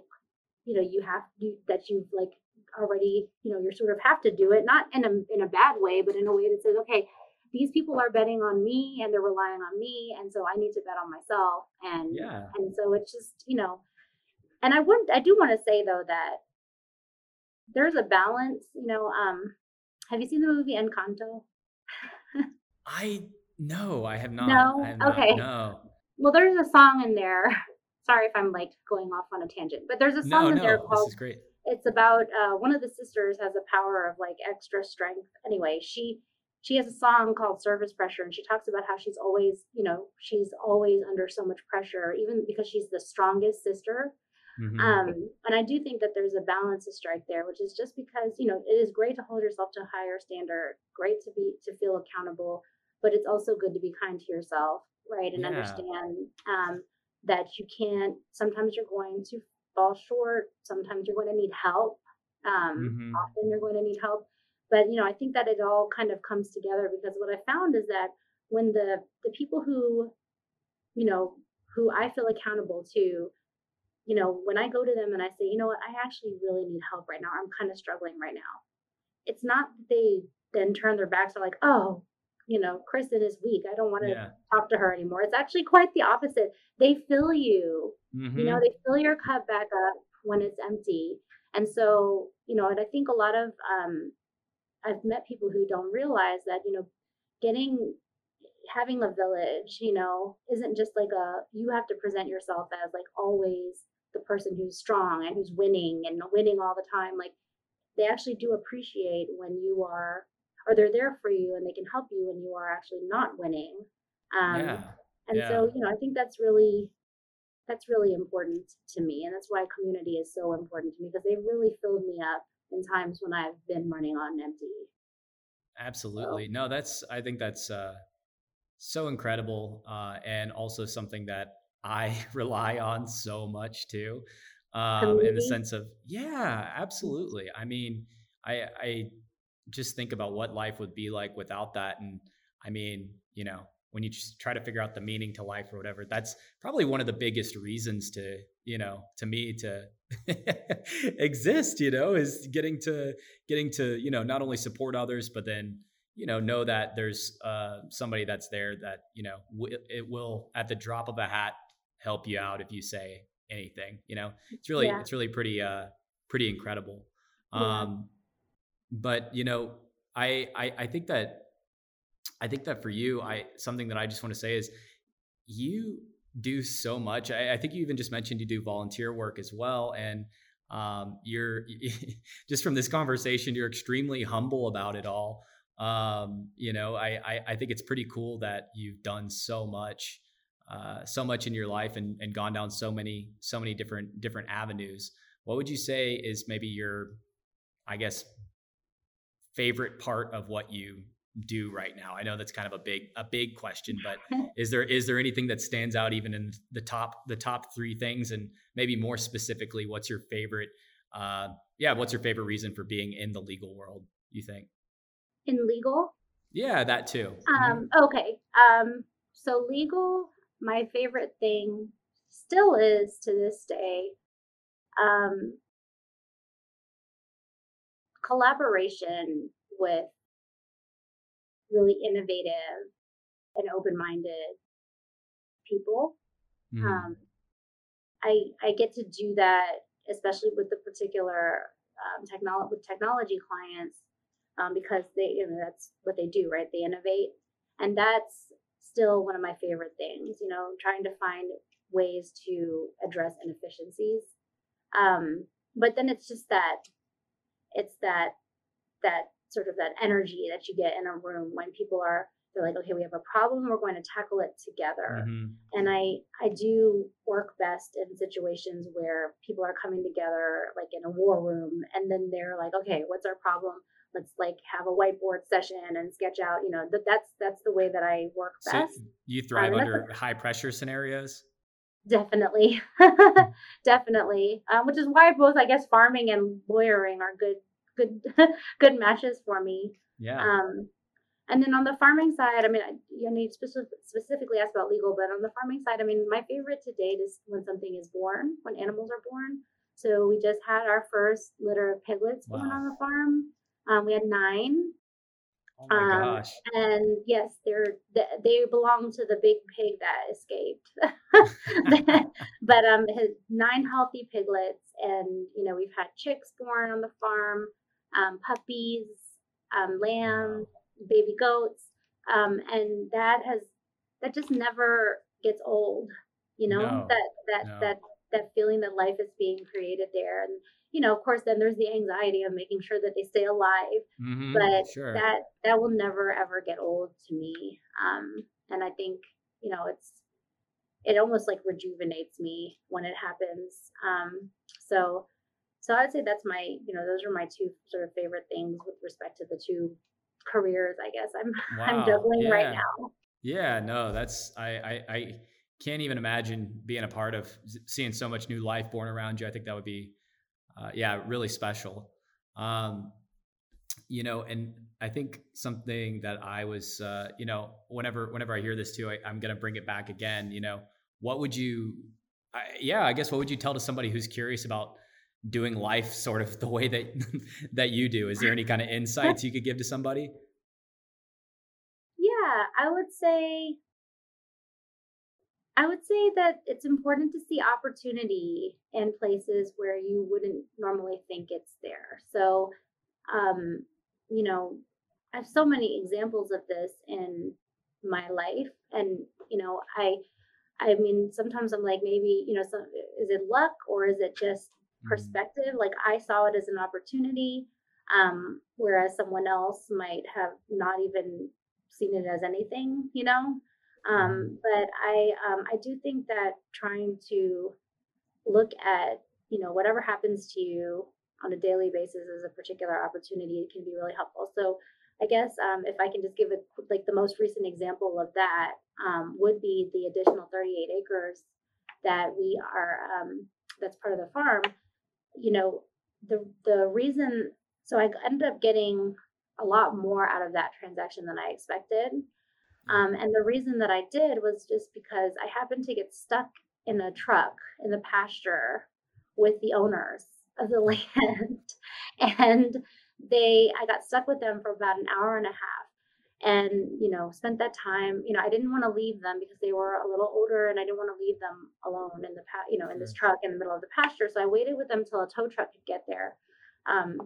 you know you have you that you've like already you know you're sort of have to do it not in a in a bad way but in a way that says okay these people are betting on me and they're relying on me and so i need to bet on myself and Yeah. and so it's just you know and i would i do want to say though that there's a balance you know um have you seen the movie encanto I no, I have not. No? Have not, Okay. No. well there's a song in there sorry if i'm like going off on a tangent but there's a song No, in there no. This is great. it's about uh, one of the sisters has a power of like extra strength anyway she she has a song called Surface Pressure and she talks about how she's always you know she's always under so much pressure even because she's the strongest sister Mhm. um and i do think that there's a balance to strike there which is just because you know it is great to hold yourself to a higher standard great to be to feel accountable but it's also good to be kind to yourself right and Yeah. understand um that you can't sometimes you're going to fall short sometimes you're going to need help um Mhm. often you're going to need help but you know i think that it all kind of comes together because what i found is that when the the people who you know who i feel accountable to you know when i go to them and i say you know what? I actually really need help right now. I'm kind of struggling right now. It's not that they then turn their backs are like oh you know Kristin is weak. I don't want to Yeah. talk to her anymore. It's actually quite the opposite. They fill you. You know Mhm. they fill your cup back up when it's empty. And so you know and i think a lot of um i've met people who don't realize that you know getting having a village you know isn't just like a you have to present yourself as like always the person who's strong and who's winning and winning all the time like they actually do appreciate when you are or they're there for you and they can help you when you are actually not winning um yeah. and Yeah. so, you know, I think that's really that's really important to me. And that's why community is so important to me because they really filled me up in times when I've been running on empty. Absolutely. No, that's I think that's uh so incredible uh and also something that I rely on so much too. Um in the sense of yeah, absolutely. I mean, I I just think about what life would be like without that and I mean, you know, when you just try to figure out the meaning to life or whatever, that's probably one of the biggest reasons to, you know, to me to exist, you know, is getting to getting to you know not only support others but then you know know that there's uh, somebody that's there that you know w- it will at the drop of a hat help you out if you say anything you know it's really Yeah. it's really pretty uh pretty incredible Yeah. um but you know I, I i think that i think that for you i something that i just want to say is you do so much I, I think you even just mentioned you do volunteer work as well and um, you're just from this conversation you're extremely humble about it all. Um, you know I, I i think it's pretty cool that you've done so much uh, so much in your life and, and gone down so many so many different different avenues. What would you say is maybe your i guess favorite part of what you do right now i know that's kind of a big a big question but is there is there anything that stands out even in the top the top three things and maybe more specifically what's your favorite uh yeah what's your favorite reason for being in the legal world you think In legal, yeah that too Mhm. um, okay. Um, so legal, my favorite thing still is to this day, um, collaboration with really innovative and open-minded people. Mhm. Um, I I get to do that, especially with the particular um, technology with technology clients, um, because they you know that's what they do, right? They innovate, and that's still one of my favorite things. You know, trying to find ways to address inefficiencies. Um, but then it's just that it's that that sort of that energy that you get in a room when people are they're like okay we have a problem we're going to tackle it together. Mhm. and i i do work best in situations where people are coming together like in a war room and then they're like okay what's our problem? Let's like have a whiteboard session and sketch out you know that that's that's the way that i work so best. you thrive Um, under high pressure scenarios? Definitely. Definitely. Um, which is why both i guess farming and lawyering are good good good matches for me yeah um and then on the farming side, I mean, I, you need specific, specifically ask about legal, but on the farming side, I mean, my favorite to date is when something is born, when animals are born. So we just had our first litter of piglets wow. born on the farm. Um, we had nine. Oh my um, gosh! And yes, they're they belong to the big pig that escaped. but um, his nine healthy piglets, and you know we've had chicks born on the farm, um, puppies, um, lambs, baby goats, um, and that has that just never gets old. You know no, that that no. that that feeling that life is being created there, and you know, of course, then there's the anxiety of making sure that they stay alive. Mm-hmm, but sure. that that will never ever get old to me. Um, and I think you know it's it almost like rejuvenates me when it happens. Um, so so I'd say that's my you know those are my two sort of favorite things with respect to the two careers. I guess I'm wow. I'm juggling yeah. right now. Yeah, no, that's I, I I can't even imagine being a part of seeing so much new life born around you. I think that would be uh, yeah, really special. Um, you know, and I think something that I was, uh, you know, whenever whenever I hear this too, I, am gonna bring it back again. You know, what would you, I, yeah, I guess what would you tell to somebody who's curious about doing life sort of the way that that you do? Is there any kind of insights you could give to somebody? Yeah, I would say I would say that it's important to see opportunity in places where you wouldn't normally think it's there. So, um, you know, I have so many examples of this in my life, and you know, I, I mean, sometimes I'm like, maybe you know, some, is it luck or is it just. Perspective? Like I saw it as an opportunity, um, whereas someone else might have not even seen it as anything, you know. Um, but I um, I do think that trying to look at you know whatever happens to you on a daily basis as a particular opportunity can be really helpful. So I guess um, if I can just give a like the most recent example of that um, would be the additional 38 acres that we are um, that's part of the farm. You know the the reason so I ended up getting a lot more out of that transaction than I expected. Um, and the reason that I did was just because I happened to get stuck in a truck in the pasture with the owners of the land. and they, I got stuck with them for about an hour and a half and you know spent that time you know i didn't want to leave them because they were a little older and i didn't want to leave them alone in the pa- you know in this truck in the middle of the pasture so i waited with them till a tow truck could get there um,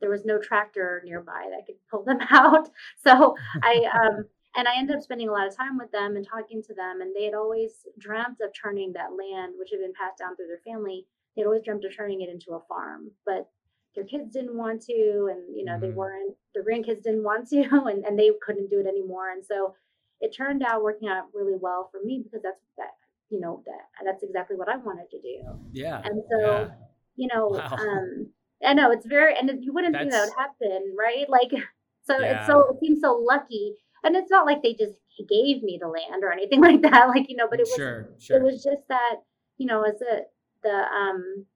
there was no tractor nearby that could pull them out so i um, and I ended up spending a lot of time with them and talking to them. And they had always dreamt of turning that land, which had been passed down through their family, they'd always dreamt of turning it into a farm. But their kids didn't want to, and you know, mm-hmm. they weren't their grandkids didn't want to, and, and they couldn't do it anymore. And so it turned out working out really well for me because that's that you know that that's exactly what I wanted to do. Yeah. And so, yeah. you know, wow. um I know it's very and you wouldn't that's... think that would happen, right? Like so yeah. it's so it seems so lucky and it's not like they just gave me the land or anything like that like you know but it was sure, sure. it was just that you know as a the um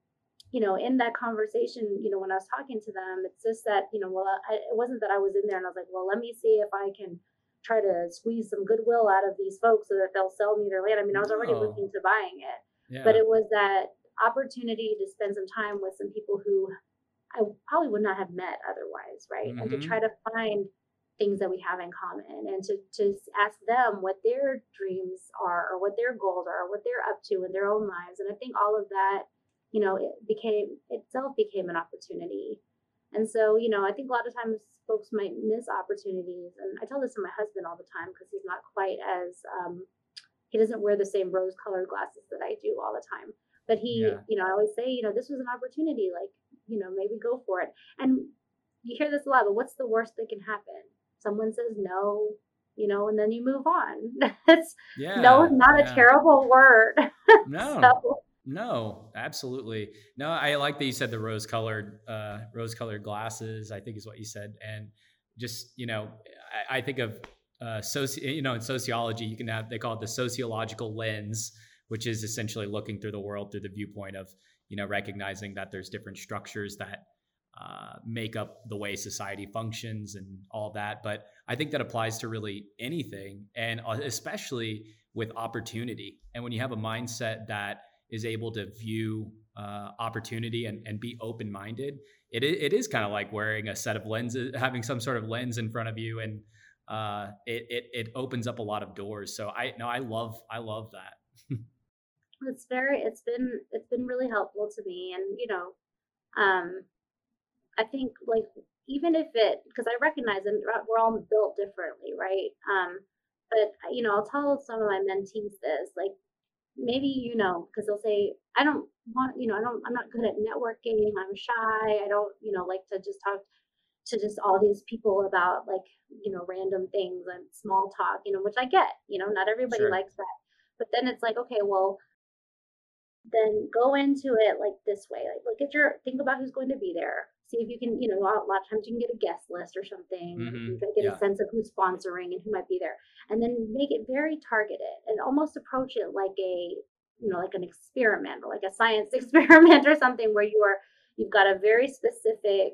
you know in that conversation you know when i was talking to them it's just that you know well I, it wasn't that i was in there and i was like well let me see if i can try to squeeze some goodwill out of these folks so that they'll sell me their land i mean i was already looking to buying it yeah. but it was that opportunity to spend some time with some people who i probably would not have met otherwise right mm-hmm. and to mm-hmm. try to find things that we have in common and to, to ask them what their dreams are or what their goals are or what they're up to in their own lives and i think all of that you know it became itself became an opportunity and so you know i think a lot of times folks might miss opportunities and i tell this to my husband all the time because he's not quite as um, he doesn't wear the same rose colored glasses that i do all the time but he yeah. you know i always say you know this was an opportunity like you know maybe go for it and you hear this a lot but what's the worst that can happen someone says no, you know, and then you move on. it's yeah, no is not yeah. a terrible word. No. so. No, absolutely. No, I like that you said the rose colored, uh, rose colored glasses, I think is what you said. And just, you know, I, I think of, uh, soci, you know, in sociology, you can have, they call it the sociological lens, which is essentially looking through the world through the viewpoint of, you know, recognizing that there's different structures that uh, make up the way society functions and all that. But I think that applies to really anything, and uh, especially with opportunity. And when you have a mindset that is able to view uh, opportunity and, and be open minded, it, it is kind of like wearing a set of lenses, having some sort of lens in front of you, and uh, it, it it opens up a lot of doors. So I no, I love I love that. it's very it's been it's been really helpful to me, and you know, um, I think like even if it because I recognize and we're all built differently, right? Um, but you know, I'll tell some of my mentees this, like maybe you know, because they'll say, I don't want, you know, I don't, I'm not good at networking. I'm shy. I don't, you know, like to just talk to just all these people about like, you know, random things and small talk, you know, which I get, you know, not everybody sure. likes that. But then it's like, okay, well, then go into it like this way. Like look at your think about who's going to be there see if you can, you know, a lot of times you can get a guest list or something. Mm-hmm. Get yeah. a sense of who's sponsoring and who might be there, and then make it very targeted and almost approach it like a, you know, like an experiment or like a science experiment or something where you are you've got a very specific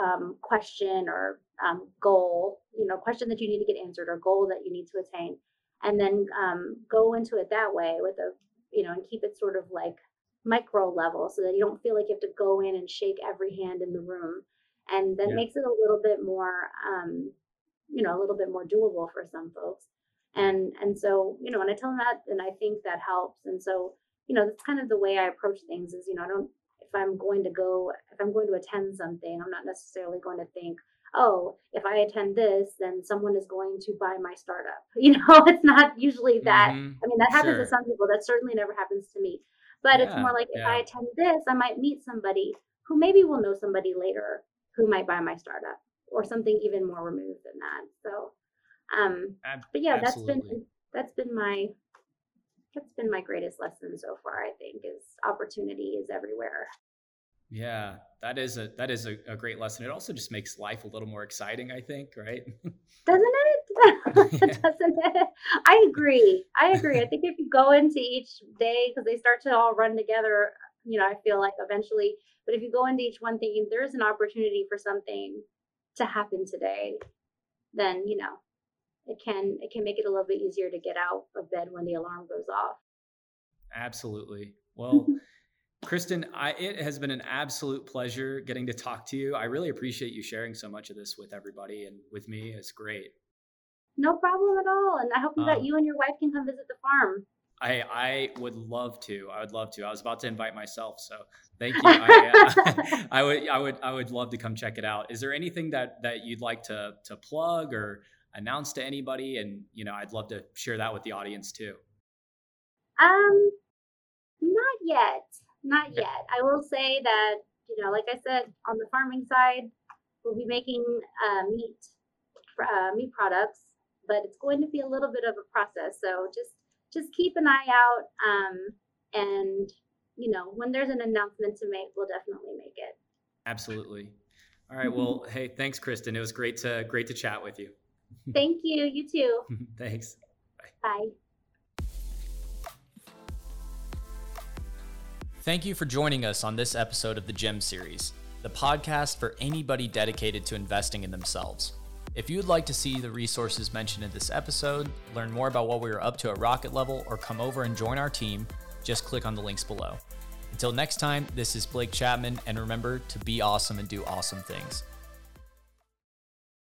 um, question or um, goal, you know, question that you need to get answered or goal that you need to attain, and then um, go into it that way with a, you know, and keep it sort of like micro level so that you don't feel like you have to go in and shake every hand in the room. And that yeah. makes it a little bit more um, you know a little bit more doable for some folks. And and so you know and i tell them that and i think that helps. And so you know that's kind of the way i approach things is you know i don't if i'm going to go if i'm going to attend something i'm not necessarily going to think oh if i attend this then someone is going to buy my startup. You know it's not usually that. Mm-hmm. i mean that happens sure. to some people. That certainly never happens to me but yeah, it's more like yeah. if I attend this, I might meet somebody who maybe will know somebody later who might buy my startup or something even more removed than that. So, um, Ab- but yeah, absolutely. that's been that's been my that's been my greatest lesson so far. I think is opportunity is everywhere. Yeah, that is a that is a, a great lesson. It also just makes life a little more exciting. I think, right? Doesn't it? doesn't it? I agree. I agree. I think if you go into each day because they start to all run together, you know, I feel like eventually. But if you go into each one thinking there's an opportunity for something to happen today, then you know it can it can make it a little bit easier to get out of bed when the alarm goes off. Absolutely. Well. Kristin, I, it has been an absolute pleasure getting to talk to you. I really appreciate you sharing so much of this with everybody and with me. It's great. No problem at all. And I hope um, that you and your wife can come visit the farm. I I would love to. I would love to. I was about to invite myself, so thank you. I, uh, I, would I would I would love to come check it out. Is there anything that that you'd like to to plug or announce to anybody? And you know, I'd love to share that with the audience too. Um, not yet, not okay. yet. I will say that you know, like I said, on the farming side, we'll be making uh, meat uh, meat products but it's going to be a little bit of a process. So just just keep an eye out. Um, and you know, when there's an announcement to make, we'll definitely make it. Absolutely. All right. Well, hey, thanks, Kristin. It was great to great to chat with you. Thank you. You too. thanks. Bye. Bye. Thank you for joining us on this episode of the Gem Series, the podcast for anybody dedicated to investing in themselves. If you'd like to see the resources mentioned in this episode, learn more about what we are up to at Rocket Level, or come over and join our team, just click on the links below. Until next time, this is Blake Chapman, and remember to be awesome and do awesome things.